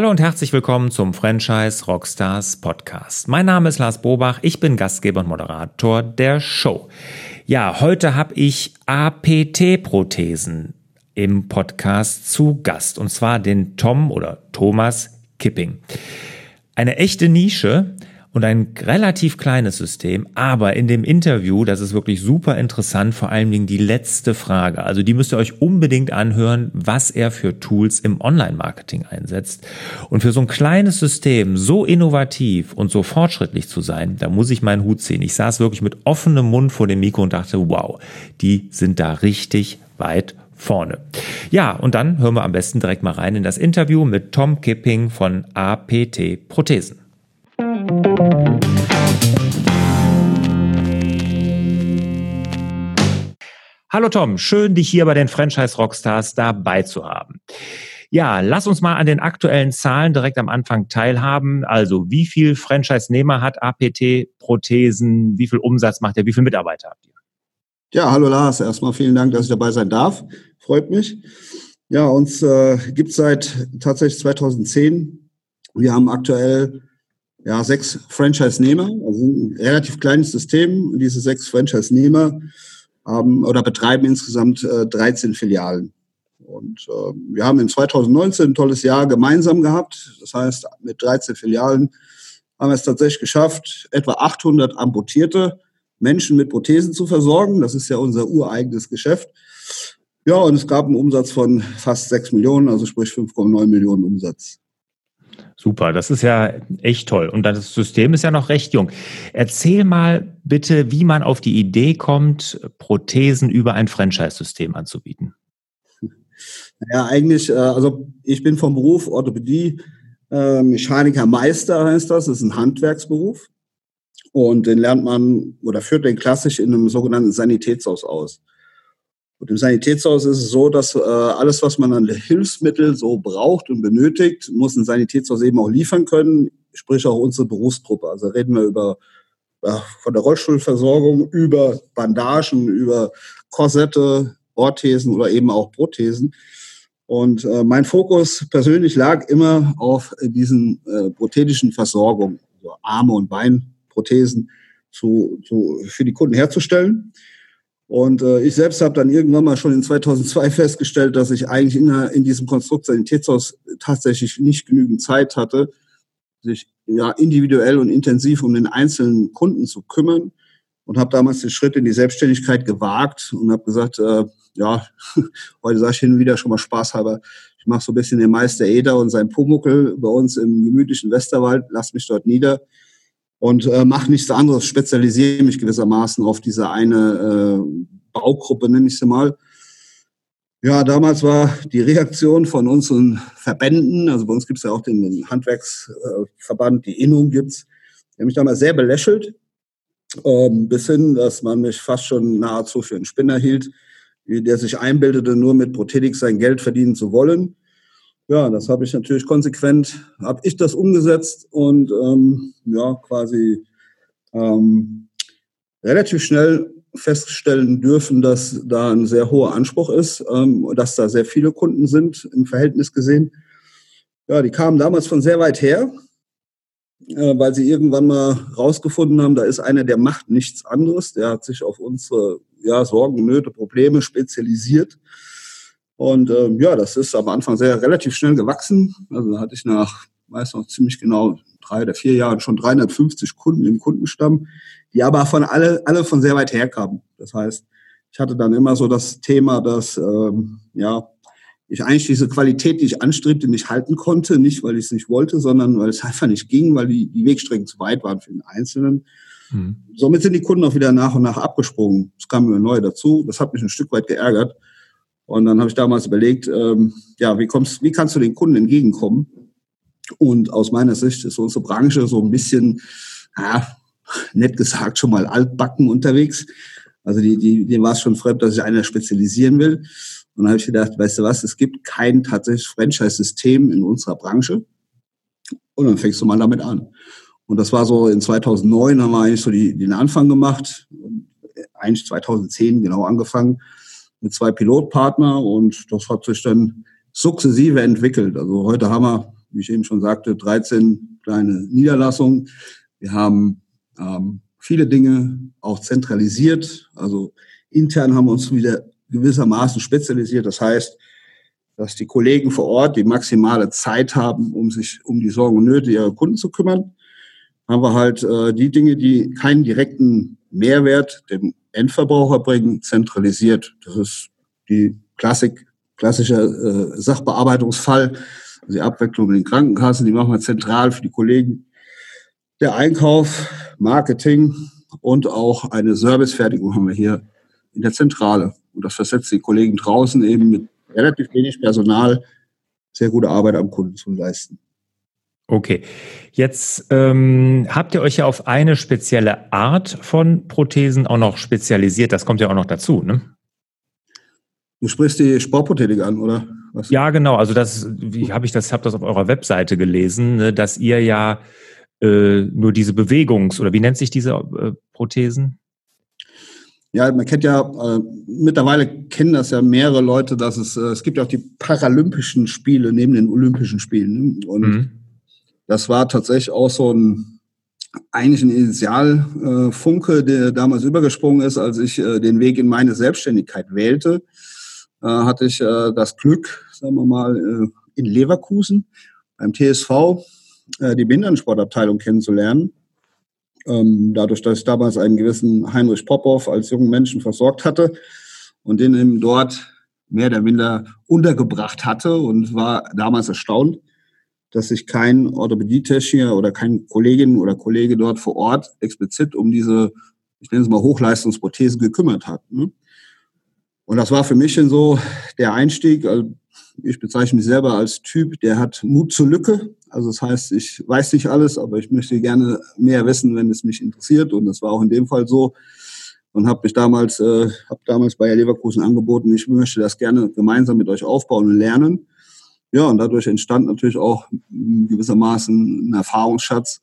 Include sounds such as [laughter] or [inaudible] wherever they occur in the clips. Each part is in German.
Hallo und herzlich willkommen zum Franchise Rockstars Podcast. Mein Name ist Lars Bobach, ich bin Gastgeber und Moderator der Show. Ja, heute habe ich APT-Prothesen im Podcast zu Gast und zwar den Tom oder Thomas Kipping. Eine echte Nische, und ein relativ kleines System, aber in dem Interview, das ist wirklich super interessant, vor allen Dingen die letzte Frage. Also die müsst ihr euch unbedingt anhören, was er für Tools im Online-Marketing einsetzt. Und für so ein kleines System so innovativ und so fortschrittlich zu sein, da muss ich meinen Hut ziehen. Ich saß wirklich mit offenem Mund vor dem Mikro und dachte, wow, die sind da richtig weit vorne. Ja, und dann hören wir am besten direkt mal rein in das Interview mit Tom Kipping von APT Prothesen. Hallo Tom, schön dich hier bei den Franchise Rockstars dabei zu haben. Ja, lass uns mal an den aktuellen Zahlen direkt am Anfang teilhaben. Also, wie viel Franchise-Nehmer hat APT Prothesen? Wie viel Umsatz macht er? Wie viele Mitarbeiter habt ihr? Ja, hallo Lars. Erstmal vielen Dank, dass ich dabei sein darf. Freut mich. Ja, uns äh, gibt seit tatsächlich 2010. Wir haben aktuell ja, sechs Franchise-Nehmer, also ein relativ kleines System. Diese sechs Franchise-Nehmer haben oder betreiben insgesamt äh, 13 Filialen. Und äh, wir haben in 2019 ein tolles Jahr gemeinsam gehabt. Das heißt, mit 13 Filialen haben wir es tatsächlich geschafft, etwa 800 amputierte Menschen mit Prothesen zu versorgen. Das ist ja unser ureigenes Geschäft. Ja, und es gab einen Umsatz von fast 6 Millionen, also sprich 5,9 Millionen Umsatz. Super, das ist ja echt toll. Und das System ist ja noch recht jung. Erzähl mal bitte, wie man auf die Idee kommt, Prothesen über ein Franchise-System anzubieten. Ja, eigentlich, äh, also ich bin vom Beruf Orthopädie, äh, Mechaniker Meister heißt das, das ist ein Handwerksberuf. Und den lernt man oder führt den klassisch in einem sogenannten Sanitätshaus aus. Und im Sanitätshaus ist es so, dass äh, alles, was man an Hilfsmittel so braucht und benötigt, muss ein Sanitätshaus eben auch liefern können, sprich auch unsere Berufsgruppe. Also reden wir über ja, von der Rollstuhlversorgung über Bandagen, über Korsette, Orthesen oder eben auch Prothesen. Und äh, mein Fokus persönlich lag immer auf diesen äh, prothetischen Versorgung, also Arme und Beinprothesen zu, zu, für die Kunden herzustellen. Und äh, ich selbst habe dann irgendwann mal schon in 2002 [laughs] festgestellt, dass ich eigentlich in, in diesem Konstrukt Sanitätshaus tatsächlich nicht genügend Zeit hatte, sich ja individuell und intensiv um den einzelnen Kunden zu kümmern. Und habe damals den Schritt in die Selbstständigkeit gewagt und habe gesagt, äh, ja, [laughs] heute sage ich hin und wieder schon mal spaßhalber, ich mache so ein bisschen den Meister Eder und sein Pumuckel bei uns im gemütlichen Westerwald, lass mich dort nieder und äh, mache nichts anderes, spezialisiere mich gewissermaßen auf diese eine äh, Baugruppe, nenne ich sie mal. Ja, damals war die Reaktion von unseren Verbänden, also bei uns gibt es ja auch den Handwerksverband, die Innung gibt's, die haben mich damals sehr belächelt, ähm, bis hin, dass man mich fast schon nahezu für einen Spinner hielt, der sich einbildete, nur mit Prothetik sein Geld verdienen zu wollen ja, das habe ich natürlich konsequent, habe ich das umgesetzt und ähm, ja, quasi ähm, relativ schnell feststellen dürfen, dass da ein sehr hoher Anspruch ist, ähm, dass da sehr viele Kunden sind im Verhältnis gesehen. Ja, die kamen damals von sehr weit her, äh, weil sie irgendwann mal rausgefunden haben, da ist einer, der macht nichts anderes, der hat sich auf unsere ja, Sorgen, Nöte, Probleme spezialisiert und ähm, ja, das ist am Anfang sehr relativ schnell gewachsen. Also da hatte ich nach, weiß noch ziemlich genau, drei oder vier Jahren schon 350 Kunden im Kundenstamm, die aber von alle, alle von sehr weit her kamen. Das heißt, ich hatte dann immer so das Thema, dass ähm, ja, ich eigentlich diese Qualität, die ich anstrebte, nicht halten konnte. Nicht, weil ich es nicht wollte, sondern weil es [laughs] einfach nicht ging, weil die, die Wegstrecken zu weit waren für den Einzelnen. Mhm. Somit sind die Kunden auch wieder nach und nach abgesprungen. Es kam mir neu dazu. Das hat mich ein Stück weit geärgert. Und dann habe ich damals überlegt, ähm, ja, wie, kommst, wie kannst du den Kunden entgegenkommen? Und aus meiner Sicht ist unsere Branche so ein bisschen, ja, nett gesagt, schon mal altbacken unterwegs. Also die, die, denen war es schon fremd, dass sich einer spezialisieren will. Und dann habe ich gedacht, weißt du was, es gibt kein tatsächliches Franchise-System in unserer Branche. Und dann fängst du mal damit an. Und das war so in 2009 haben wir eigentlich so die, den Anfang gemacht. Eigentlich 2010 genau angefangen mit zwei Pilotpartner und das hat sich dann sukzessive entwickelt. Also heute haben wir wie ich eben schon sagte, 13 kleine Niederlassungen. Wir haben ähm, viele Dinge auch zentralisiert. Also intern haben wir uns wieder gewissermaßen spezialisiert. Das heißt, dass die Kollegen vor Ort die maximale Zeit haben, um sich um die Sorgen und Nöte ihrer Kunden zu kümmern. Haben wir halt äh, die Dinge, die keinen direkten Mehrwert dem Endverbraucher bringen, zentralisiert. Das ist die Klassik, klassische äh, Sachbearbeitungsfall. Also die Abwicklung mit den Krankenkassen, die machen wir zentral für die Kollegen. Der Einkauf, Marketing und auch eine Servicefertigung haben wir hier in der Zentrale. Und das versetzt die Kollegen draußen eben mit relativ wenig Personal sehr gute Arbeit am Kunden zu leisten. Okay, jetzt ähm, habt ihr euch ja auf eine spezielle Art von Prothesen auch noch spezialisiert. Das kommt ja auch noch dazu, ne? Du sprichst die Sportprothetik an, oder? Was? Ja, genau. Also das, wie habe ich das? Habe das auf eurer Webseite gelesen, ne, dass ihr ja äh, nur diese Bewegungs- oder wie nennt sich diese äh, Prothesen? Ja, man kennt ja, äh, mittlerweile kennen das ja mehrere Leute, dass es, äh, es gibt ja auch die Paralympischen Spiele neben den Olympischen Spielen. Ne? Und mhm. Das war tatsächlich auch so ein, eigentlich ein Initialfunke, äh, der damals übergesprungen ist, als ich äh, den Weg in meine Selbstständigkeit wählte, äh, hatte ich das Glück, sagen wir mal, in Leverkusen beim TSV die Behindertensportabteilung kennenzulernen. Ähm, dadurch, dass ich damals einen gewissen Heinrich Popov als jungen Menschen versorgt hatte und den eben dort mehr oder minder untergebracht hatte und war damals erstaunt, dass sich kein Orthopädietechniker oder kein Kollegin oder Kollege dort vor Ort explizit um diese, ich nenne es mal Hochleistungsprothesen gekümmert hat. Ne? Und das war für mich schon so der Einstieg. Also ich bezeichne mich selber als Typ, der hat Mut zur Lücke. Also das heißt, ich weiß nicht alles, aber ich möchte gerne mehr wissen, wenn es mich interessiert. Und das war auch in dem Fall so. Und habe mich damals, äh, habe damals bei Leverkusen angeboten, ich möchte das gerne gemeinsam mit euch aufbauen und lernen. Ja, und dadurch entstand natürlich auch gewissermaßen ein Erfahrungsschatz,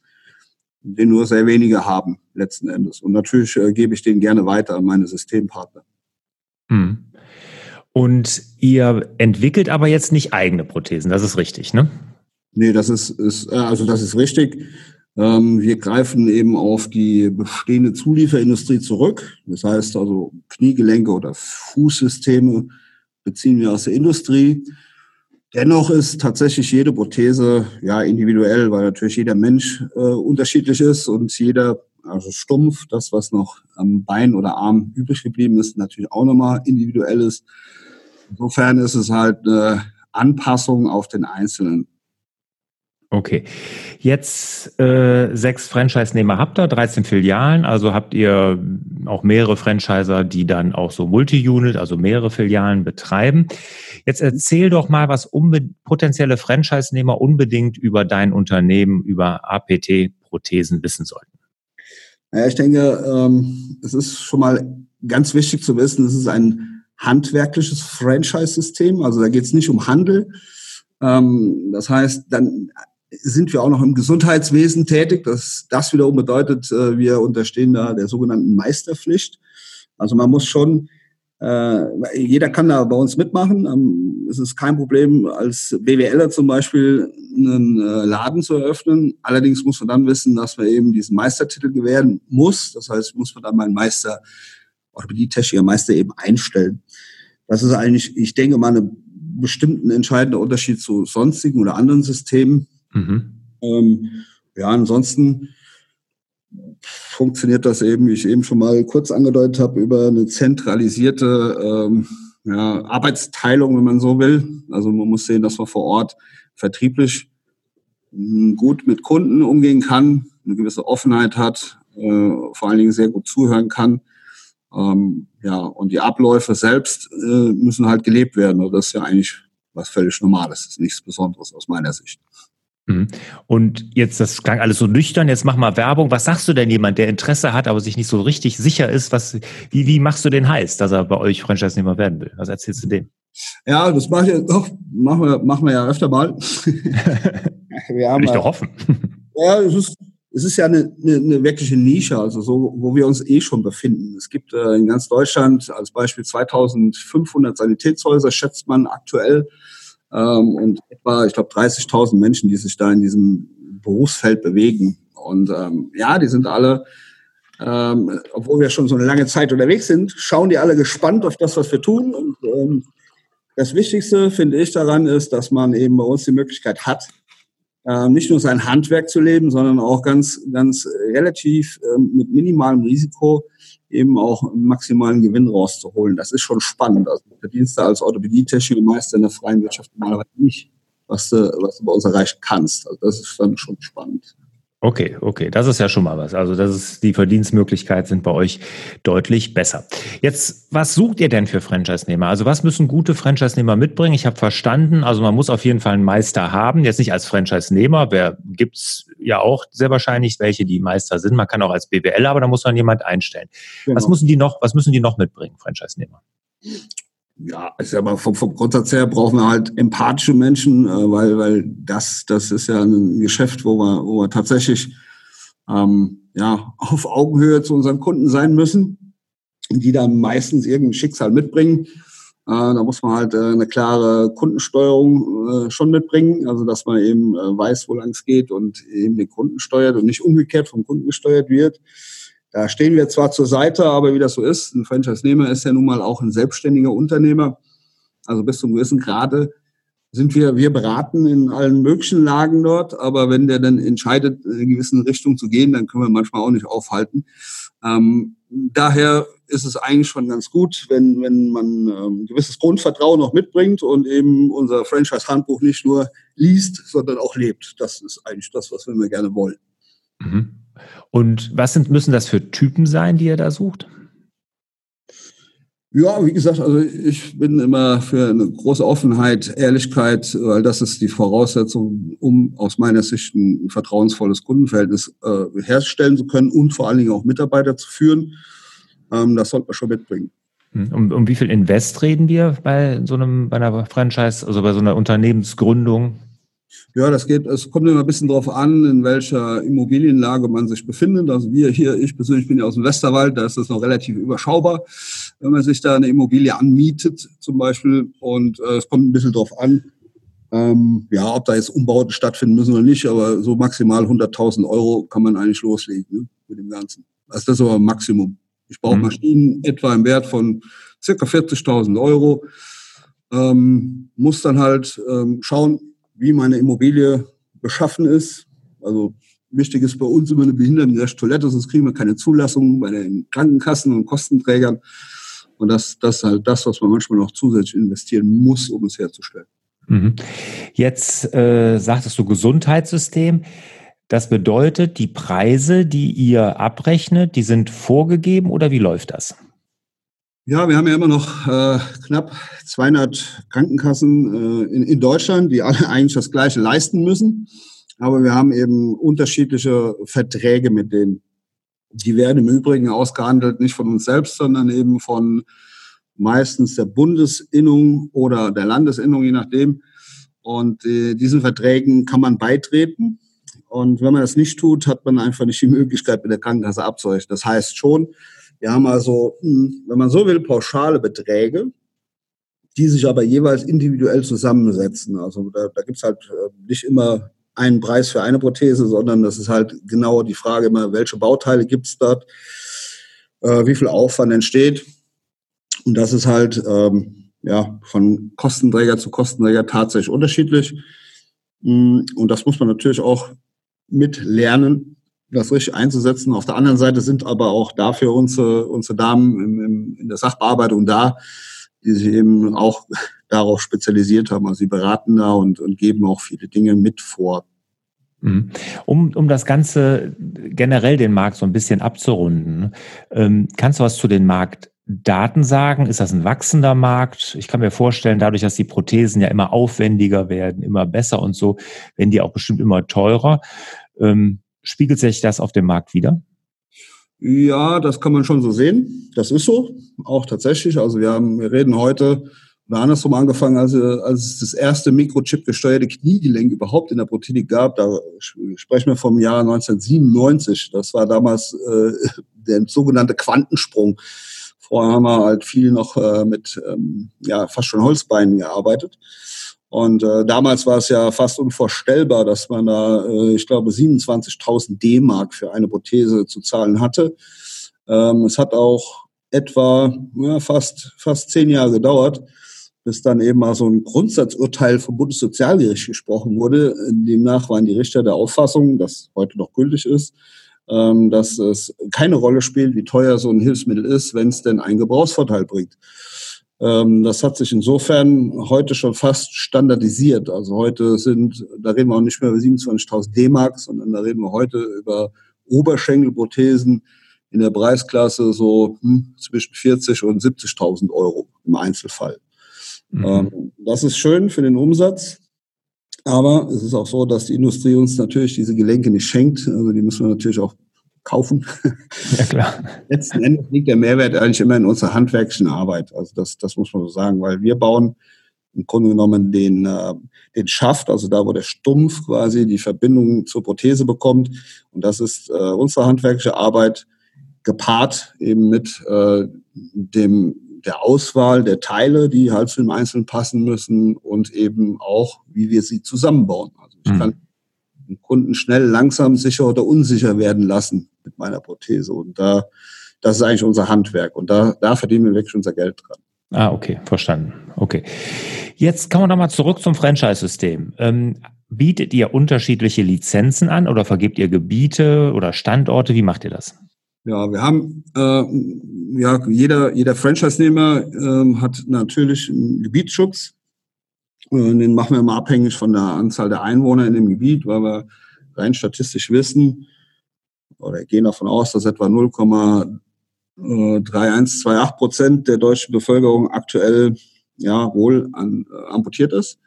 den nur sehr wenige haben letzten Endes. Und natürlich äh, gebe ich den gerne weiter an meine Systempartner. Hm. Und ihr entwickelt aber jetzt nicht eigene Prothesen, das ist richtig, ne? Nee, das ist, ist äh, also das ist richtig. Ähm, wir greifen eben auf die bestehende Zulieferindustrie zurück. Das heißt also Kniegelenke oder Fußsysteme beziehen wir aus der Industrie. Dennoch ist tatsächlich jede Prothese ja individuell, weil natürlich jeder Mensch äh, unterschiedlich ist und jeder, also stumpf, das was noch am Bein oder Arm übrig geblieben ist, natürlich auch nochmal individuell ist. Insofern ist es halt eine Anpassung auf den Einzelnen. Okay. Jetzt äh, sechs Franchise-Nehmer habt ihr, 13 Filialen, also habt ihr auch mehrere Franchiser, die dann auch so Multi-Unit, also mehrere Filialen betreiben. Jetzt erzähl doch mal, was potenzielle Franchise-Nehmer unbedingt über dein Unternehmen, über APT-Prothesen wissen sollten. Ja, ich denke, ähm, es ist schon mal ganz wichtig zu wissen, es ist ein handwerkliches Franchise-System. Also da geht es nicht um Handel. Ähm, das heißt, dann sind wir auch noch im Gesundheitswesen tätig. Das, das wiederum bedeutet, äh, wir unterstehen da der sogenannten Meisterpflicht. Also man muss schon, äh, jeder kann da bei uns mitmachen. Ähm, es ist kein Problem, als BWLer zum Beispiel einen äh, Laden zu eröffnen. Allerdings muss man dann wissen, dass man eben diesen Meistertitel gewähren muss. Das heißt, muss man dann mal einen Meister, Orthopädie-Techniker Meister eben einstellen. Das ist eigentlich, ich denke mal, ein bestimmten entscheidender Unterschied zu sonstigen oder anderen Systemen. Mhm. Ähm, ja, ansonsten funktioniert das eben, wie ich eben schon mal kurz angedeutet habe, über eine zentralisierte ähm, ja, Arbeitsteilung, wenn man so will. Also man muss sehen, dass man vor Ort vertrieblich hm, gut mit Kunden umgehen kann, eine gewisse Offenheit hat, äh, vor allen Dingen sehr gut zuhören kann. Ähm, ja, und die Abläufe selbst äh, müssen halt gelebt werden. Und das ist ja eigentlich was völlig Normales, das ist nichts Besonderes aus meiner Sicht. Mhm. Und jetzt, das klang alles so nüchtern, jetzt mach mal Werbung. Was sagst du denn jemand, der Interesse hat, aber sich nicht so richtig sicher ist, was, wie, wie machst du den heiß, dass er bei euch Franchise-Nehmer werden will? Was erzählst du dem? Ja, das mache ich, doch, machen wir, machen wir ja öfter mal. [laughs] wir haben, Will ich doch hoffen. [laughs] Ja, es ist, es ist ja eine, eine, eine wirkliche Nische, also so, wo wir uns eh schon befinden. Es gibt äh, in ganz Deutschland als Beispiel 2500 Sanitätshäuser, schätzt man aktuell. Ähm, und etwa, ich glaube, 30.000 Menschen, die sich da in diesem Berufsfeld bewegen. Und ähm, ja, die sind alle, ähm, obwohl wir schon so eine lange Zeit unterwegs sind, schauen die alle gespannt auf das, was wir tun. Und ähm, das Wichtigste, finde ich, daran ist, dass man eben bei uns die Möglichkeit hat, äh, nicht nur sein Handwerk zu leben, sondern auch ganz, ganz relativ äh, mit minimalem Risiko eben auch maximalen Gewinn rauszuholen. Das ist schon spannend. Also du verdienst da als Orthopädie-Techniker meist in der freien Wirtschaft normalerweise nicht, was du, was du bei uns erreichen kannst. Also das ist dann schon spannend. Okay, okay, das ist ja schon mal was. Also das ist die Verdienstmöglichkeiten sind bei euch deutlich besser. Jetzt, was sucht ihr denn für Franchise-Nehmer? Also was müssen gute Franchise-Nehmer mitbringen? Ich habe verstanden, also man muss auf jeden Fall einen Meister haben. Jetzt nicht als Franchise-Nehmer, wer gibt's ja auch sehr wahrscheinlich welche, die Meister sind. Man kann auch als BWL, aber da muss man jemand einstellen. Genau. Was müssen die noch? Was müssen die noch mitbringen, Franchise-Nehmer? Ja, ist ja aber vom, vom Grundsatz her brauchen wir halt empathische Menschen, äh, weil, weil das, das ist ja ein Geschäft, wo wir, wo wir tatsächlich ähm, ja, auf Augenhöhe zu unseren Kunden sein müssen, die dann meistens irgendein Schicksal mitbringen. Äh, da muss man halt äh, eine klare Kundensteuerung äh, schon mitbringen, also dass man eben äh, weiß, wo lang es geht und eben den Kunden steuert und nicht umgekehrt vom Kunden gesteuert wird. Da stehen wir zwar zur Seite, aber wie das so ist, ein Franchise-Nehmer ist ja nun mal auch ein selbstständiger Unternehmer. Also bis zum gewissen Grade sind wir, wir beraten in allen möglichen Lagen dort, aber wenn der dann entscheidet, in eine gewisse Richtung zu gehen, dann können wir manchmal auch nicht aufhalten. Ähm, daher ist es eigentlich schon ganz gut, wenn, wenn man ähm, gewisses Grundvertrauen noch mitbringt und eben unser Franchise-Handbuch nicht nur liest, sondern auch lebt. Das ist eigentlich das, was wir gerne wollen. Mhm. Und was sind, müssen das für Typen sein, die ihr da sucht? Ja, wie gesagt, also ich bin immer für eine große Offenheit, Ehrlichkeit, weil das ist die Voraussetzung, um aus meiner Sicht ein vertrauensvolles Kundenverhältnis äh, herstellen zu können und vor allen Dingen auch Mitarbeiter zu führen. Ähm, das sollte man schon mitbringen. Hm, um, um wie viel Invest reden wir bei so einem, bei einer Franchise, also bei so einer Unternehmensgründung? Ja, das geht, es kommt immer ein bisschen darauf an, in welcher Immobilienlage man sich befindet. Also wir hier, ich persönlich bin ja aus dem Westerwald, da ist das noch relativ überschaubar, wenn man sich da eine Immobilie anmietet zum Beispiel. Und äh, es kommt ein bisschen darauf an, ähm, ja, ob da jetzt Umbauten stattfinden müssen oder nicht, aber so maximal 100.000 Euro kann man eigentlich loslegen ne, mit dem Ganzen. Also das ist aber Maximum. Ich brauche mhm. Maschinen etwa im Wert von circa 40.000 Euro. Ähm, muss dann halt ähm, schauen, wie meine Immobilie beschaffen ist. Also wichtig ist bei uns immer eine behindertengerechte Toilette, sonst kriegen wir keine Zulassung bei den Krankenkassen und Kostenträgern. Und das, das ist halt das, was man manchmal noch zusätzlich investieren muss, um es herzustellen. Mhm. Jetzt äh, sagtest du Gesundheitssystem. Das bedeutet, die Preise, die ihr abrechnet, die sind vorgegeben oder wie läuft das? Ja, wir haben ja immer noch äh, knapp 200 Krankenkassen äh, in, in Deutschland, die alle [laughs] eigentlich das Gleiche leisten müssen. Aber wir haben eben unterschiedliche Verträge mit denen. Die werden im Übrigen ausgehandelt nicht von uns selbst, sondern eben von meistens der Bundesinnung oder der Landesinnung, je nachdem. Und äh, diesen Verträgen kann man beitreten. Und wenn man das nicht tut, hat man einfach nicht die Möglichkeit, mit der Krankenkasse abzureichen. Das heißt schon, wir haben also, hm, wenn man so will, pauschale Beträge, die sich aber jeweils individuell zusammensetzen. Also da, da gibt es halt äh, nicht immer einen Preis für eine Prothese, sondern das ist halt genau die Frage immer, welche Bauteile gibt es dort, äh, wie viel Aufwand entsteht. Und das ist halt ähm, ja, von Kostenträger zu Kostenträger tatsächlich unterschiedlich. Hm, und das muss man natürlich auch mit lernen, das richtig einzusetzen. Auf der anderen Seite sind aber auch dafür unsere, unsere Damen im, im, in der Sachbearbeitung da, die sich eben auch [laughs] darauf spezialisiert haben. Also sie beraten da und, und geben auch viele Dinge mit vor. Mhm. Um, um das Ganze generell den Markt so ein bisschen abzurunden, ähm, kannst du was zu den Marktdaten sagen? Ist das ein wachsender Markt? Ich kann mir vorstellen, dadurch, dass die Prothesen ja immer aufwendiger werden, immer besser und so, werden die auch bestimmt immer teurer. Ähm, Spiegelt sich das auf dem Markt wieder? Ja, das kann man schon so sehen. Das ist so, auch tatsächlich. Also wir haben, wir reden heute, oder andersrum angefangen, als, als es das erste Mikrochip-gesteuerte Kniegelenk überhaupt in der Prothetik gab. Da sprechen wir vom Jahr 1997. Das war damals äh, der sogenannte Quantensprung. Vorher haben wir halt viel noch äh, mit ähm, ja, fast schon Holzbeinen gearbeitet. Und äh, damals war es ja fast unvorstellbar, dass man da, äh, ich glaube, 27.000 D-Mark für eine Prothese zu zahlen hatte. Ähm, es hat auch etwa ja, fast, fast zehn Jahre gedauert, bis dann eben mal so ein Grundsatzurteil vom Bundessozialgericht gesprochen wurde. Demnach waren die Richter der Auffassung, das heute noch gültig ist, ähm, dass es keine Rolle spielt, wie teuer so ein Hilfsmittel ist, wenn es denn einen Gebrauchsvorteil bringt. Ähm, das hat sich insofern heute schon fast standardisiert. Also heute sind, da reden wir auch nicht mehr über 27.000 D-Mark, sondern da reden wir heute über Oberschenkelprothesen in der Preisklasse so hm, zwischen 40 und 70.000 Euro im Einzelfall. Mhm. Ähm, das ist schön für den Umsatz. Aber es ist auch so, dass die Industrie uns natürlich diese Gelenke nicht schenkt. Also die müssen wir natürlich auch kaufen. Ja, klar. [laughs] Letzten Endes liegt der Mehrwert eigentlich immer in unserer handwerklichen Arbeit. Also das, das muss man so sagen, weil wir bauen im Grunde genommen den, äh, den Schaft, also da, wo der Stumpf quasi die Verbindung zur Prothese bekommt. Und das ist äh, unsere handwerkliche Arbeit gepaart eben mit äh, dem der Auswahl der Teile, die halt zu dem Einzelnen passen müssen und eben auch, wie wir sie zusammenbauen. Also ich mhm. kann den Kunden schnell, langsam, sicher oder unsicher werden lassen mit meiner Prothese. Und da, das ist eigentlich unser Handwerk. Und da, da verdienen wir wirklich unser Geld dran. Ah, okay, verstanden. Okay. Jetzt kommen wir nochmal zurück zum Franchise-System. Ähm, bietet ihr unterschiedliche Lizenzen an oder vergebt ihr Gebiete oder Standorte? Wie macht ihr das? Ja, wir haben, äh, ja, jeder, jeder Franchise-Nehmer äh, hat natürlich einen Gebietsschutz. Und den machen wir immer abhängig von der Anzahl der Einwohner in dem Gebiet, weil wir rein statistisch wissen oder gehen davon aus, dass etwa 0,3128 Prozent der deutschen Bevölkerung aktuell ja wohl an, äh, amputiert ist.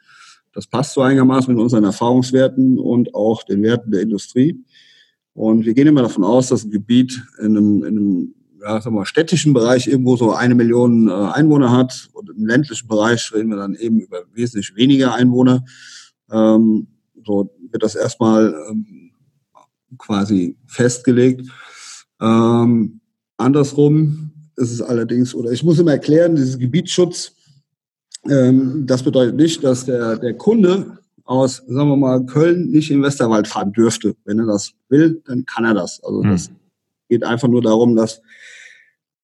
Das passt so einigermaßen mit unseren Erfahrungswerten und auch den Werten der Industrie. Und wir gehen immer davon aus, dass ein Gebiet in einem, in einem ja, sagen wir, städtischen Bereich irgendwo so eine Million äh, Einwohner hat und im ländlichen Bereich reden wir dann eben über wesentlich weniger Einwohner. Ähm, so wird das erstmal ähm, quasi festgelegt. Ähm, andersrum ist es allerdings, oder ich muss immer erklären, dieses Gebietsschutz, ähm, das bedeutet nicht, dass der, der Kunde aus, sagen wir mal, Köln nicht in Westerwald fahren dürfte. Wenn er das will, dann kann er das. Also das hm. geht einfach nur darum, dass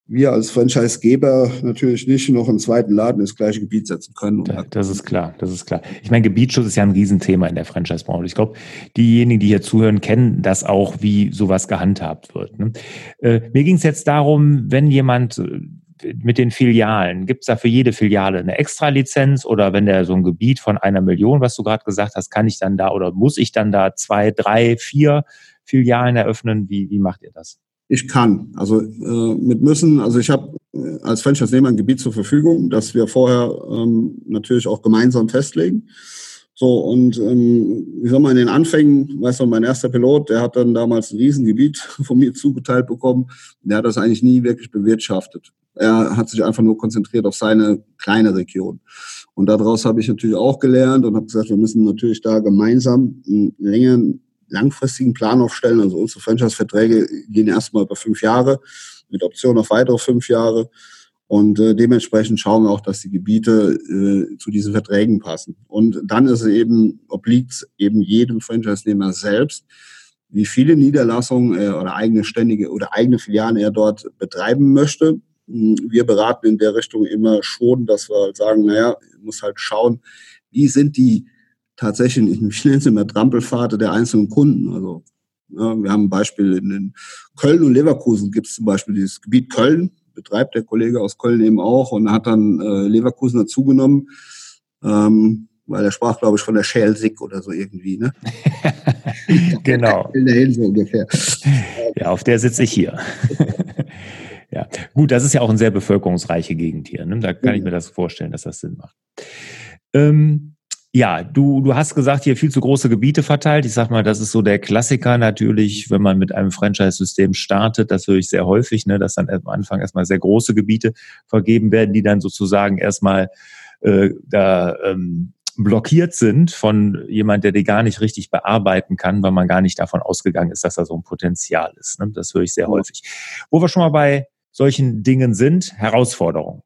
wir als Franchisegeber natürlich nicht noch einen zweiten Laden ins gleiche Gebiet setzen können. Das ist klar, das ist klar. Ich meine, Gebietsschutz ist ja ein Riesenthema in der Franchise-Branche. Ich glaube, diejenigen, die hier zuhören, kennen das auch, wie sowas gehandhabt wird. Ne? Äh, mir ging es jetzt darum, wenn jemand äh, mit den Filialen, gibt es da für jede Filiale eine Extra-Lizenz oder wenn der so ein Gebiet von einer Million, was du gerade gesagt hast, kann ich dann da oder muss ich dann da zwei, drei, vier Filialen eröffnen? Wie, wie macht ihr das? Ich kann. Also äh, mit müssen, also ich habe äh, als Franchise-Nehmer ein Gebiet zur Verfügung, das wir vorher ähm, natürlich auch gemeinsam festlegen. So, und ähm, ich sag mal, in den Anfängen, weißt du, mein erster Pilot, der hat dann damals ein Riesengebiet [laughs] von mir zugeteilt bekommen. Der hat das eigentlich nie wirklich bewirtschaftet. Er hat sich einfach nur konzentriert auf seine kleine Region. Und daraus habe ich natürlich auch gelernt und habe gesagt, wir müssen natürlich da gemeinsam einen längeren, langfristigen Plan aufstellen. Also unsere Franchise-Verträge gehen erstmal über fünf Jahre mit Option auf weitere fünf Jahre. Und äh, dementsprechend schauen wir auch, dass die Gebiete äh, zu diesen Verträgen passen. Und dann ist es eben, obliegt eben jedem Franchise-Nehmer selbst, wie viele Niederlassungen äh, oder eigene ständige oder eigene Filialen er dort betreiben möchte. Hm, wir beraten in der Richtung immer schon, dass wir halt sagen, naja, muss halt schauen, wie sind die tatsächlich, ich nenne es immer Trampelfahrt der einzelnen Kunden. Also ja, wir haben ein Beispiel in, Köln und Leverkusen gibt es zum Beispiel dieses Gebiet Köln, betreibt der Kollege aus Köln eben auch und hat dann äh, Leverkusen dazugenommen, ähm, weil er sprach, glaube ich, von der Schelsig oder so irgendwie. Ne? [laughs] genau. [laughs] In der Hilfe ungefähr. Ja, auf der sitze ich hier. [laughs] Ja, gut, das ist ja auch eine sehr bevölkerungsreiche Gegend hier. Ne? Da kann ich mir das vorstellen, dass das Sinn macht. Ähm, ja, du, du hast gesagt, hier viel zu große Gebiete verteilt. Ich sag mal, das ist so der Klassiker natürlich, wenn man mit einem Franchise-System startet. Das höre ich sehr häufig, ne, dass dann am Anfang erstmal sehr große Gebiete vergeben werden, die dann sozusagen erstmal äh, da ähm, blockiert sind von jemand, der die gar nicht richtig bearbeiten kann, weil man gar nicht davon ausgegangen ist, dass da so ein Potenzial ist. Ne? Das höre ich sehr häufig. Wo wir schon mal bei solchen Dingen sind, Herausforderungen.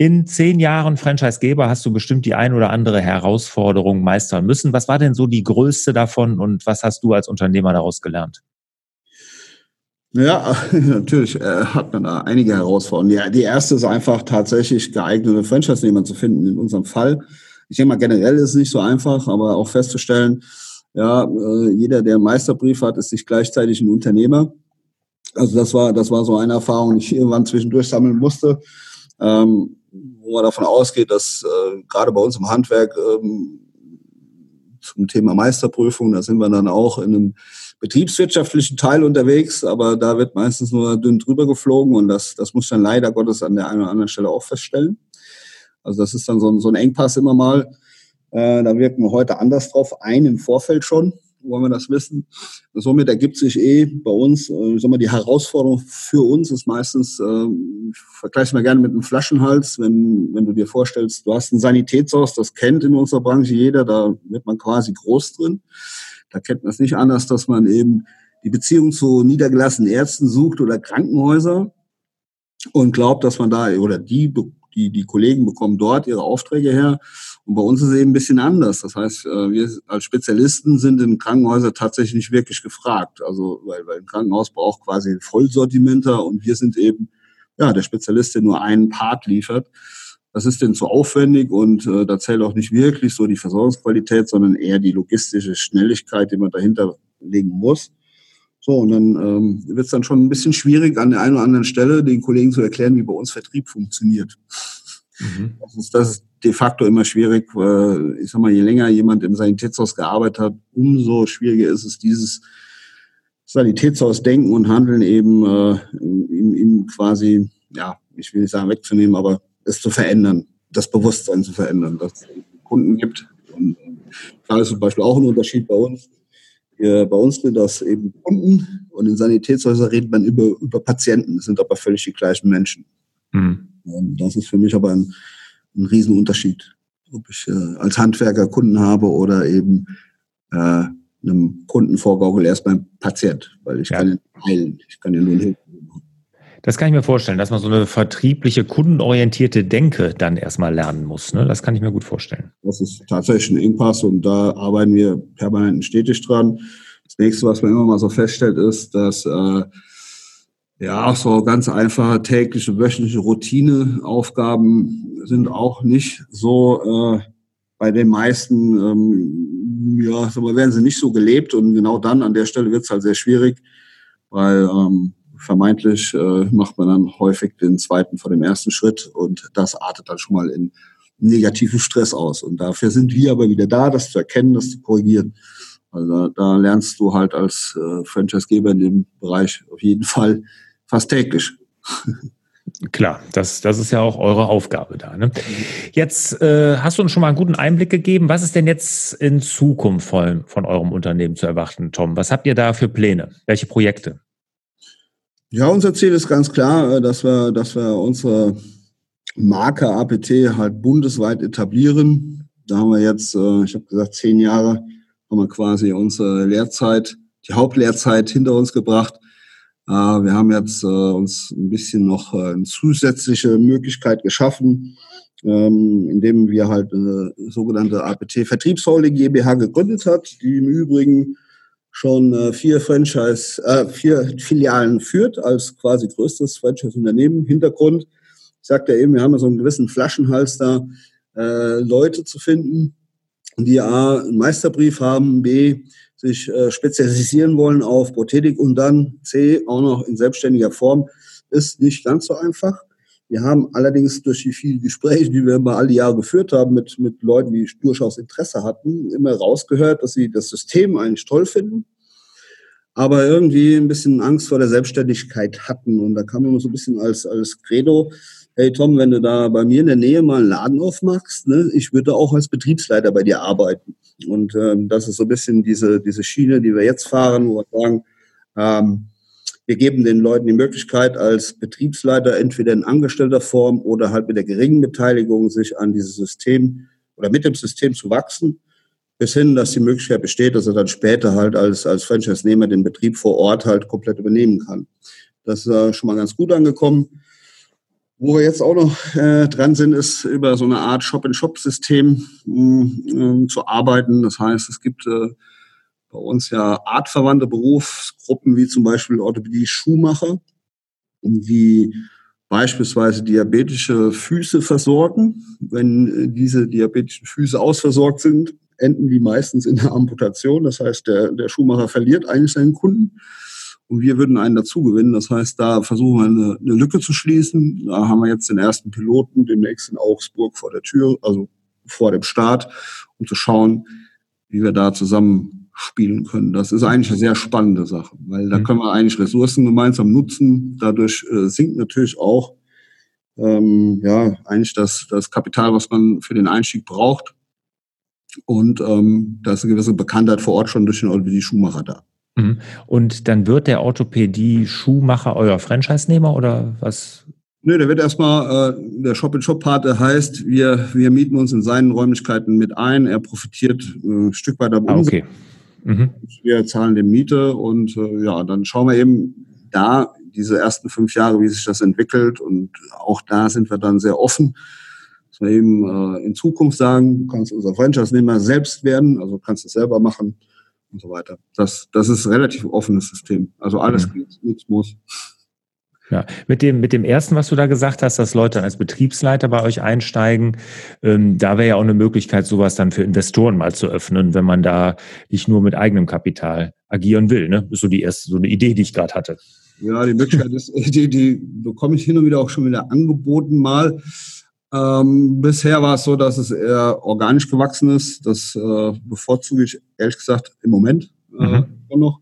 In zehn Jahren Franchisegeber hast du bestimmt die ein oder andere Herausforderung meistern müssen. Was war denn so die größte davon und was hast du als Unternehmer daraus gelernt? Ja, [laughs] natürlich äh, hat man da einige Herausforderungen. Ja, die erste ist einfach tatsächlich geeignete Franchise-Nehmer zu finden. In unserem Fall, ich denke mal generell ist es nicht so einfach, aber auch festzustellen, ja, äh, jeder, der einen Meisterbrief hat, ist nicht gleichzeitig ein Unternehmer. Also das war, das war so eine Erfahrung, die ich irgendwann zwischendurch sammeln musste. Ähm, wo man davon ausgeht, dass äh, gerade bei uns im Handwerk ähm, zum Thema Meisterprüfung, da sind wir dann auch in einem betriebswirtschaftlichen Teil unterwegs, aber da wird meistens nur dünn drüber geflogen und das, das muss dann leider Gottes an der einen oder anderen Stelle auch feststellen. Also das ist dann so ein, so ein Engpass immer mal. Äh, da wirken wir heute anders drauf ein im Vorfeld schon wollen wir das wissen. Somit ergibt sich eh bei uns, äh, sagen wir, die Herausforderung für uns ist meistens, äh, ich vergleiche mal gerne mit einem Flaschenhals, wenn, wenn du dir vorstellst, du hast ein Sanitätshaus, das kennt in unserer Branche jeder, da wird man quasi groß drin. Da kennt man es nicht anders, dass man eben die Beziehung zu niedergelassenen Ärzten sucht oder Krankenhäuser und glaubt, dass man da, oder die die, die Kollegen bekommen dort ihre Aufträge her. Und bei uns ist es eben ein bisschen anders. Das heißt, äh, wir als Spezialisten sind in Krankenhäusern tatsächlich nicht wirklich gefragt. Also, weil, weil ein Krankenhaus braucht quasi Vollsortimenter und wir sind eben, ja, der Spezialist, der nur einen Part liefert. Das ist denn zu aufwendig und äh, da zählt auch nicht wirklich so die Versorgungsqualität, sondern eher die logistische Schnelligkeit, die man dahinter legen muss. So, und dann ähm, wird es dann schon ein bisschen schwierig, an der einen oder anderen Stelle den Kollegen zu erklären, wie bei uns Vertrieb funktioniert. Mhm. Das, ist, das ist de facto immer schwierig. Weil, ich sag mal, je länger jemand im Sanitätshaus gearbeitet hat, umso schwieriger ist es, dieses Sanitätshaus denken und handeln eben äh, ihm, ihm quasi, ja, ich will nicht sagen wegzunehmen, aber es zu verändern, das Bewusstsein zu verändern, dass es Kunden gibt. Und äh, da ist zum Beispiel auch ein Unterschied bei uns bei uns sind das eben Kunden und in Sanitätshäusern redet man über, über Patienten. Das sind aber völlig die gleichen Menschen. Mhm. Das ist für mich aber ein, ein Riesenunterschied, ob ich äh, als Handwerker Kunden habe oder eben äh, einem Kunden vorgaukele erst beim Patient, weil ich ja. kann ihn heilen, ich kann ihn nur helfen. Das kann ich mir vorstellen, dass man so eine vertriebliche, kundenorientierte Denke dann erstmal lernen muss. Ne? Das kann ich mir gut vorstellen. Das ist tatsächlich ein Engpass und da arbeiten wir permanent und stetig dran. Das nächste, was man immer mal so feststellt, ist, dass äh, ja so ganz einfache tägliche, wöchentliche Routineaufgaben sind auch nicht so äh, bei den meisten, ähm, ja, sagen wir, werden sie nicht so gelebt und genau dann an der Stelle wird es halt sehr schwierig, weil ähm, vermeintlich äh, macht man dann häufig den zweiten vor dem ersten Schritt und das artet dann schon mal in negativen Stress aus. Und dafür sind wir aber wieder da, das zu erkennen, das zu korrigieren. Also da lernst du halt als äh, Franchisegeber in dem Bereich auf jeden Fall fast täglich. Klar, das, das ist ja auch eure Aufgabe da. Ne? Jetzt äh, hast du uns schon mal einen guten Einblick gegeben. Was ist denn jetzt in Zukunft von, von eurem Unternehmen zu erwarten, Tom? Was habt ihr da für Pläne? Welche Projekte? Ja, unser Ziel ist ganz klar, äh, dass wir, dass wir unsere Marke APT halt bundesweit etablieren. Da haben wir jetzt, äh, ich habe gesagt, zehn Jahre haben wir quasi unsere Lehrzeit, die Hauptlehrzeit hinter uns gebracht. Äh, wir haben jetzt uns ein bisschen noch eine zusätzliche Möglichkeit geschaffen, ähm, indem wir halt eine sogenannte APT Vertriebsholding GmbH gegründet hat, die im Übrigen schon äh, vier Franchise, äh, vier Filialen führt als quasi größtes Franchise-Unternehmen. Hintergrund, ich sagte eben, wir haben ja so einen gewissen Flaschenhals da, äh, Leute zu finden, die A, einen Meisterbrief haben, B, sich äh, spezialisieren wollen auf Prothetik und dann C, auch noch in selbstständiger Form, ist nicht ganz so einfach. Wir haben allerdings durch die vielen Gespräche, die wir immer alle Jahre geführt haben mit, mit Leuten, die durchaus Interesse hatten, immer rausgehört, dass sie das System eigentlich toll finden, aber irgendwie ein bisschen Angst vor der Selbstständigkeit hatten. Und da kam immer so ein bisschen als, als Credo, hey Tom, wenn du da bei mir in der Nähe mal einen Laden aufmachst, ne, ich würde auch als Betriebsleiter bei dir arbeiten. Und ähm, das ist so ein bisschen diese, diese Schiene, die wir jetzt fahren, wo wir sagen, ähm, wir geben den Leuten die Möglichkeit, als Betriebsleiter entweder in angestellter Form oder halt mit der geringen Beteiligung sich an dieses System oder mit dem System zu wachsen, bis hin, dass die Möglichkeit besteht, dass er dann später halt als, als Franchise-Nehmer den Betrieb vor Ort halt komplett übernehmen kann. Das ist äh, schon mal ganz gut angekommen. Wo wir jetzt auch noch äh, dran sind, ist über so eine Art Shop-in-Shop-System äh, zu arbeiten. Das heißt, es gibt äh, bei uns ja artverwandte Berufsgruppen wie zum Beispiel Orthopädie Schuhmacher, die beispielsweise diabetische Füße versorgen. Wenn äh, diese diabetischen Füße ausversorgt sind, enden die meistens in der Amputation. Das heißt, der, der Schuhmacher verliert eigentlich seinen Kunden und wir würden einen dazu gewinnen. Das heißt, da versuchen wir eine, eine Lücke zu schließen. Da haben wir jetzt den ersten Piloten demnächst in Augsburg vor der Tür, also vor dem Start, um zu schauen, wie wir da zusammen spielen können. Das ist eigentlich eine sehr spannende Sache, weil da mhm. können wir eigentlich Ressourcen gemeinsam nutzen. Dadurch äh, sinkt natürlich auch ähm, ja eigentlich das, das Kapital, was man für den Einstieg braucht. Und ähm, da ist eine gewisse Bekanntheit vor Ort schon durch den Orthopädie Schuhmacher da. Mhm. Und dann wird der Orthopädie Schuhmacher euer Franchise-Nehmer oder was? Nö, der wird erstmal, äh, der Shop-in-Shop-Part, heißt, wir, wir mieten uns in seinen Räumlichkeiten mit ein, er profitiert äh, ein Stück weit am ah, okay. Mhm. Wir zahlen die Miete und äh, ja, dann schauen wir eben da diese ersten fünf Jahre, wie sich das entwickelt und auch da sind wir dann sehr offen, dass wir eben äh, in Zukunft sagen, du kannst unser Franchise-Nehmer selbst werden, also kannst es selber machen und so weiter. Das, das ist ein relativ offenes System. Also alles mhm. geht, nichts muss. Ja, mit dem, mit dem ersten, was du da gesagt hast, dass Leute als Betriebsleiter bei euch einsteigen, ähm, da wäre ja auch eine Möglichkeit, sowas dann für Investoren mal zu öffnen, wenn man da nicht nur mit eigenem Kapital agieren will. Ne? Das ist so die erste, so eine Idee, die ich gerade hatte. Ja, die Möglichkeit ist, [laughs] die, die bekomme ich hin und wieder auch schon wieder angeboten mal. Ähm, bisher war es so, dass es eher organisch gewachsen ist. Das äh, bevorzuge ich ehrlich gesagt im Moment äh, mhm. noch.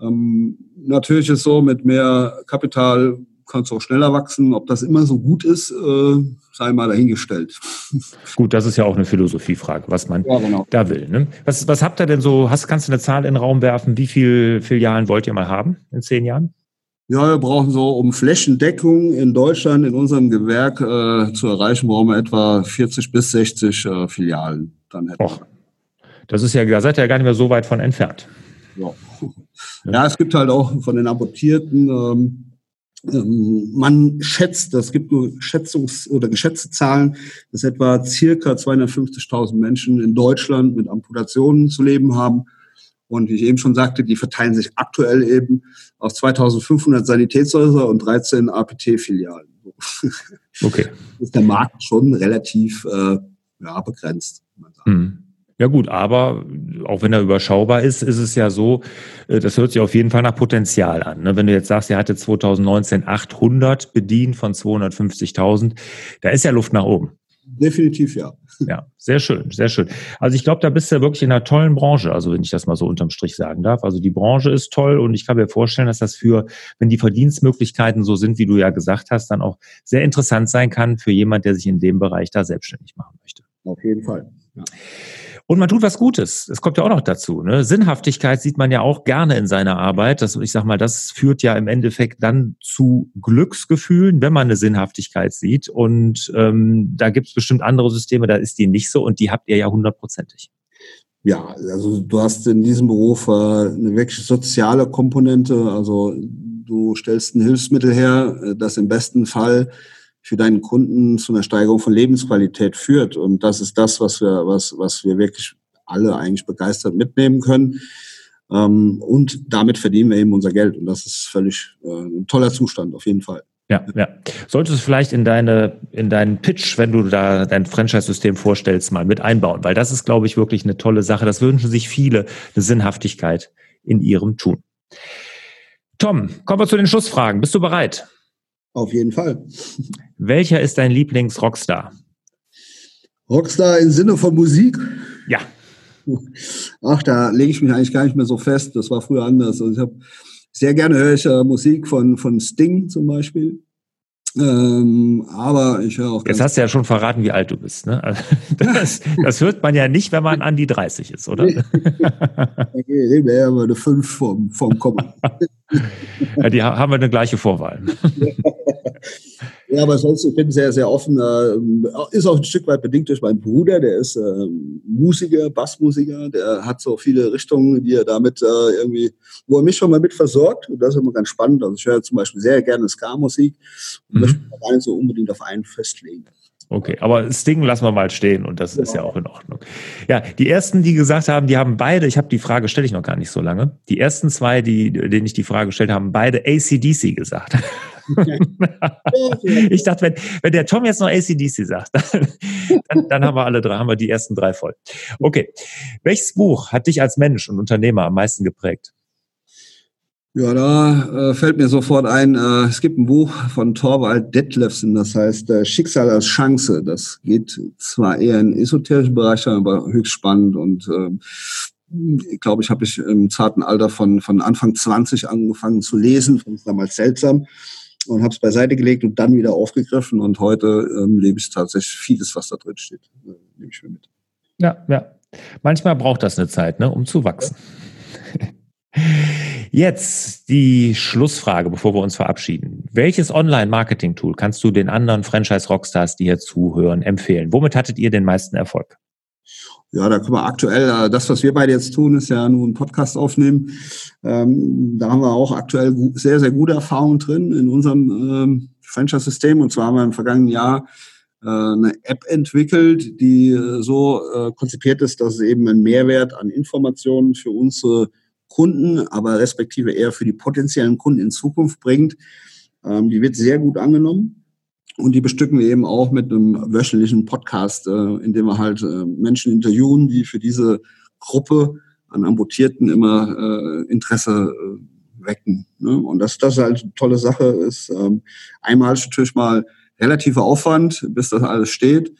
Ähm, natürlich ist so, mit mehr Kapital kannst du auch schneller wachsen. Ob das immer so gut ist, äh, sei mal dahingestellt. [laughs] Gut, das ist ja auch eine Philosophiefrage, was man ja, genau. da will. Ne? Was, was habt ihr denn so? Hast, kannst du eine Zahl in den Raum werfen? Wie viele Filialen wollt ihr mal haben in zehn Jahren? Ja, wir brauchen so, um Flächendeckung in Deutschland in unserem Gewerk äh, zu erreichen, brauchen wir etwa 40 bis 60 äh, Filialen. Dann hätten Och, das ist ja, da seid ihr ja gar nicht mehr so weit von entfernt. Ja. [laughs] ja, es gibt halt auch von den Abortierten, ähm, ähm, man schätzt, das gibt nur Schätzungs- oder geschätzte Zahlen, dass etwa circa 250.000 Menschen in Deutschland mit Amputationen zu leben haben. Und wie ich eben schon sagte, die verteilen sich aktuell eben auf 2500 Sanitätshäuser und 13 APT-Filialen. [laughs] Okay. ist der Markt schon relativ äh, ja, begrenzt. Hm. Ja gut, aber auch wenn er überschaubar ist, ist es ja so, äh, das hört sich auf jeden Fall nach Potenzial an. Ne? Wenn du jetzt sagst, er hatte 2019 800 bedient von 250.000, da ist ja Luft nach oben. Definitiv ja. Ja, sehr schön, sehr schön. Also ich glaube, da bist du ja wirklich in einer tollen Branche, also wenn ich das mal so unterm Strich sagen darf. Also die Branche ist toll und ich kann mir vorstellen, dass das für, wenn die Verdienstmöglichkeiten so sind, wie du ja gesagt hast, dann auch sehr interessant sein kann für jemand, der sich in dem Bereich da selbstständig machen möchte. Auf jeden Fall. Ja. Und man tut was Gutes. Das kommt ja auch noch dazu. Ne? Sinnhaftigkeit sieht man ja auch gerne in seiner Arbeit. Das, ich sag mal, das führt ja im Endeffekt dann zu Glücksgefühlen, wenn man eine Sinnhaftigkeit sieht. Und ähm, da gibt es bestimmt andere Systeme, da ist die nicht so und die habt ihr ja hundertprozentig. Ja, also du hast in diesem Beruf äh, eine wirklich soziale Komponente. Also du stellst ein Hilfsmittel her, äh, das im besten Fall für deinen Kunden zu einer Steigerung von Lebensqualität führt. Und das ist das, was wir, was, was wir wirklich alle eigentlich begeistert mitnehmen können. Ähm, und damit verdienen wir eben unser Geld. Und das ist völlig äh, ein toller Zustand, auf jeden Fall. Ja, ja. Solltest du vielleicht in deine, in deinen Pitch, wenn du da dein Franchise-System vorstellst, mal mit einbauen, weil das ist, glaube ich, wirklich eine tolle Sache. Das wünschen sich viele, eine Sinnhaftigkeit in ihrem Tun. Tom, kommen wir zu den Schlussfragen. Bist du bereit? Auf jeden Fall. Welcher ist dein Lieblings-Rockstar? Rockstar im Sinne von Musik? Ja. Ach, da lege ich mich eigentlich gar nicht mehr so fest. Das war früher anders. Also ich habe sehr gerne höre ich äh, Musik von, von Sting zum Beispiel. Ähm, aber ich höre auch. Jetzt hast du ja schon verraten, wie alt du bist. Ne? Also [laughs] das, das hört man ja nicht, wenn man an die 30 ist, oder? Nee. okay, nee, wäre aber eine 5 vom, vom Kommen. [laughs] ja, die haben wir eine gleiche Vorwahl. [laughs] Ja, aber sonst, ich bin sehr, sehr offen. Äh, ist auch ein Stück weit bedingt durch meinen Bruder, der ist äh, Musiker, Bassmusiker, der hat so viele Richtungen, die er damit äh, irgendwie, wo er mich schon mal mit versorgt. Und das ist immer ganz spannend. Also ich höre zum Beispiel sehr gerne Ska-Musik und mhm. möchte gar nicht so unbedingt auf einen festlegen. Okay, aber Sting lassen wir mal stehen und das ja. ist ja auch in Ordnung. Ja, die ersten, die gesagt haben, die haben beide, ich habe die Frage, stelle ich noch gar nicht so lange. Die ersten zwei, die, denen ich die Frage gestellt habe, haben beide ACDC gesagt. [laughs] [laughs] ich dachte, wenn, wenn der Tom jetzt noch ACDC sagt, [laughs] dann, dann haben wir alle drei, haben wir die ersten drei voll. Okay. Welches Buch hat dich als Mensch und Unternehmer am meisten geprägt? Ja, da äh, fällt mir sofort ein, äh, es gibt ein Buch von Torvald Detlefsen, das heißt äh, Schicksal als Chance. Das geht zwar eher in esoterischen Bereich, aber höchst spannend und äh, ich glaube, ich habe ich im zarten Alter von, von Anfang 20 angefangen zu lesen, fand es damals seltsam und habe es beiseite gelegt und dann wieder aufgegriffen und heute ähm, lebe ich tatsächlich vieles, was da drin steht, äh, nehme ich mir mit. Ja, ja. Manchmal braucht das eine Zeit, ne, um zu wachsen. Ja. [laughs] Jetzt die Schlussfrage, bevor wir uns verabschieden. Welches Online-Marketing-Tool kannst du den anderen Franchise-Rockstars, die hier zuhören, empfehlen? Womit hattet ihr den meisten Erfolg? Ja, da können wir aktuell, äh, das, was wir beide jetzt tun, ist ja nur ein Podcast aufnehmen. Ähm, da haben wir auch aktuell sehr, sehr gute Erfahrungen drin in unserem ähm, Franchise-System. Und zwar haben wir im vergangenen Jahr äh, eine App entwickelt, die äh, so äh, konzipiert ist, dass es eben einen Mehrwert an Informationen für unsere Kunden, aber respektive eher für die potenziellen Kunden in Zukunft bringt. Ähm, die wird sehr gut angenommen. Und die bestücken wir eben auch mit einem wöchentlichen Podcast, äh, in dem wir halt äh, Menschen interviewen, die für diese Gruppe an Amputierten immer äh, Interesse äh, wecken. Ne? Und das, das ist halt eine tolle Sache. Ist ähm, einmal natürlich mal relativer Aufwand, bis das alles steht.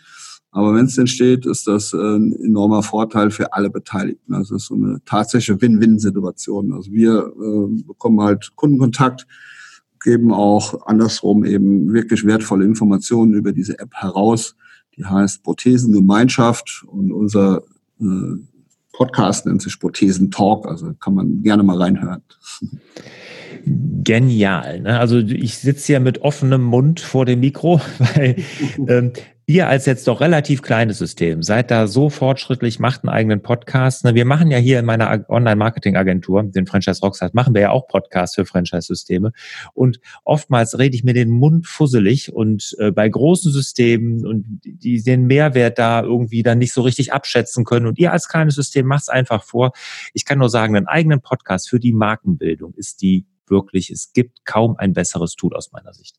Aber wenn es denn steht, ist das äh, ein enormer Vorteil für alle Beteiligten. Also es ist so eine tatsächliche Win-Win-Situation. Also wir äh, bekommen halt Kundenkontakt, geben auch andersrum eben wirklich wertvolle Informationen über diese App heraus. Die heißt Prothesengemeinschaft und unser äh, Podcast nennt sich Prothesen Talk, also kann man gerne mal reinhören. Genial. Ne? Also ich sitze ja mit offenem Mund vor dem Mikro, [laughs] weil ähm, ihr als jetzt doch relativ kleines System seid da so fortschrittlich, macht einen eigenen Podcast. Wir machen ja hier in meiner Online-Marketing-Agentur, den Franchise Rockstars, machen wir ja auch Podcasts für Franchise-Systeme. Und oftmals rede ich mir den Mund fusselig und äh, bei großen Systemen und die den Mehrwert da irgendwie dann nicht so richtig abschätzen können. Und ihr als kleines System macht es einfach vor. Ich kann nur sagen, einen eigenen Podcast für die Markenbildung ist die wirklich, es gibt kaum ein besseres Tool aus meiner Sicht.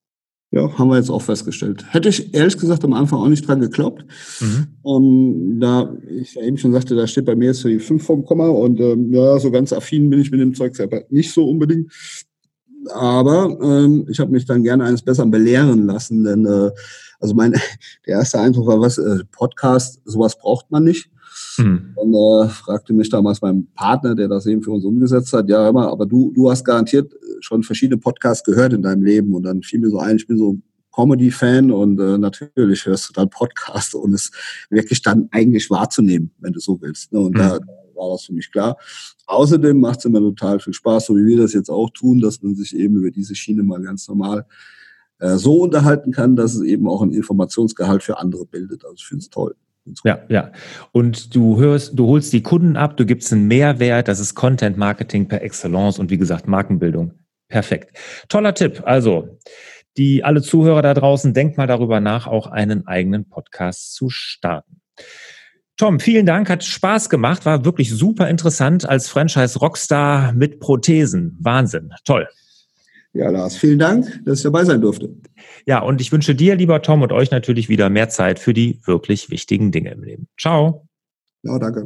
Ja, haben wir jetzt auch festgestellt. Hätte ich ehrlich gesagt am Anfang auch nicht dran geglaubt. Mhm. Um, da ich ja eben schon sagte, da steht bei mir jetzt so die 5 vom Komma und ähm, ja, so ganz affin bin ich mit dem Zeug selber nicht so unbedingt. Aber ähm, ich habe mich dann gerne eines Besseren belehren lassen, denn äh, also mein [laughs] der erste Eindruck war, was äh, Podcast, sowas braucht man nicht. Mhm. Und äh, fragte mich damals mein Partner, der das eben für uns umgesetzt hat, ja immer, aber du, du hast garantiert schon verschiedene Podcasts gehört in deinem Leben. Und dann fiel mir so ein, ich bin so ein Comedy-Fan und äh, natürlich hörst du dann Podcasts, um es wirklich dann eigentlich wahrzunehmen, wenn du so willst. Ne? Und mhm. da war das für mich klar. Außerdem macht es immer total viel Spaß, so wie wir das jetzt auch tun, dass man sich eben über diese Schiene mal ganz normal äh, so unterhalten kann, dass es eben auch ein Informationsgehalt für andere bildet. Also ich finde es toll. Ja, ja. Und du hörst, du holst die Kunden ab, du gibst einen Mehrwert, das ist Content Marketing per Excellence und wie gesagt Markenbildung. Perfekt. Toller Tipp. Also, die alle Zuhörer da draußen, denkt mal darüber nach, auch einen eigenen Podcast zu starten. Tom, vielen Dank, hat Spaß gemacht, war wirklich super interessant als Franchise Rockstar mit Prothesen. Wahnsinn, toll. Ja, Lars, vielen Dank, dass ich dabei sein durfte. Ja, und ich wünsche dir, lieber Tom, und euch natürlich wieder mehr Zeit für die wirklich wichtigen Dinge im Leben. Ciao. Ja, danke.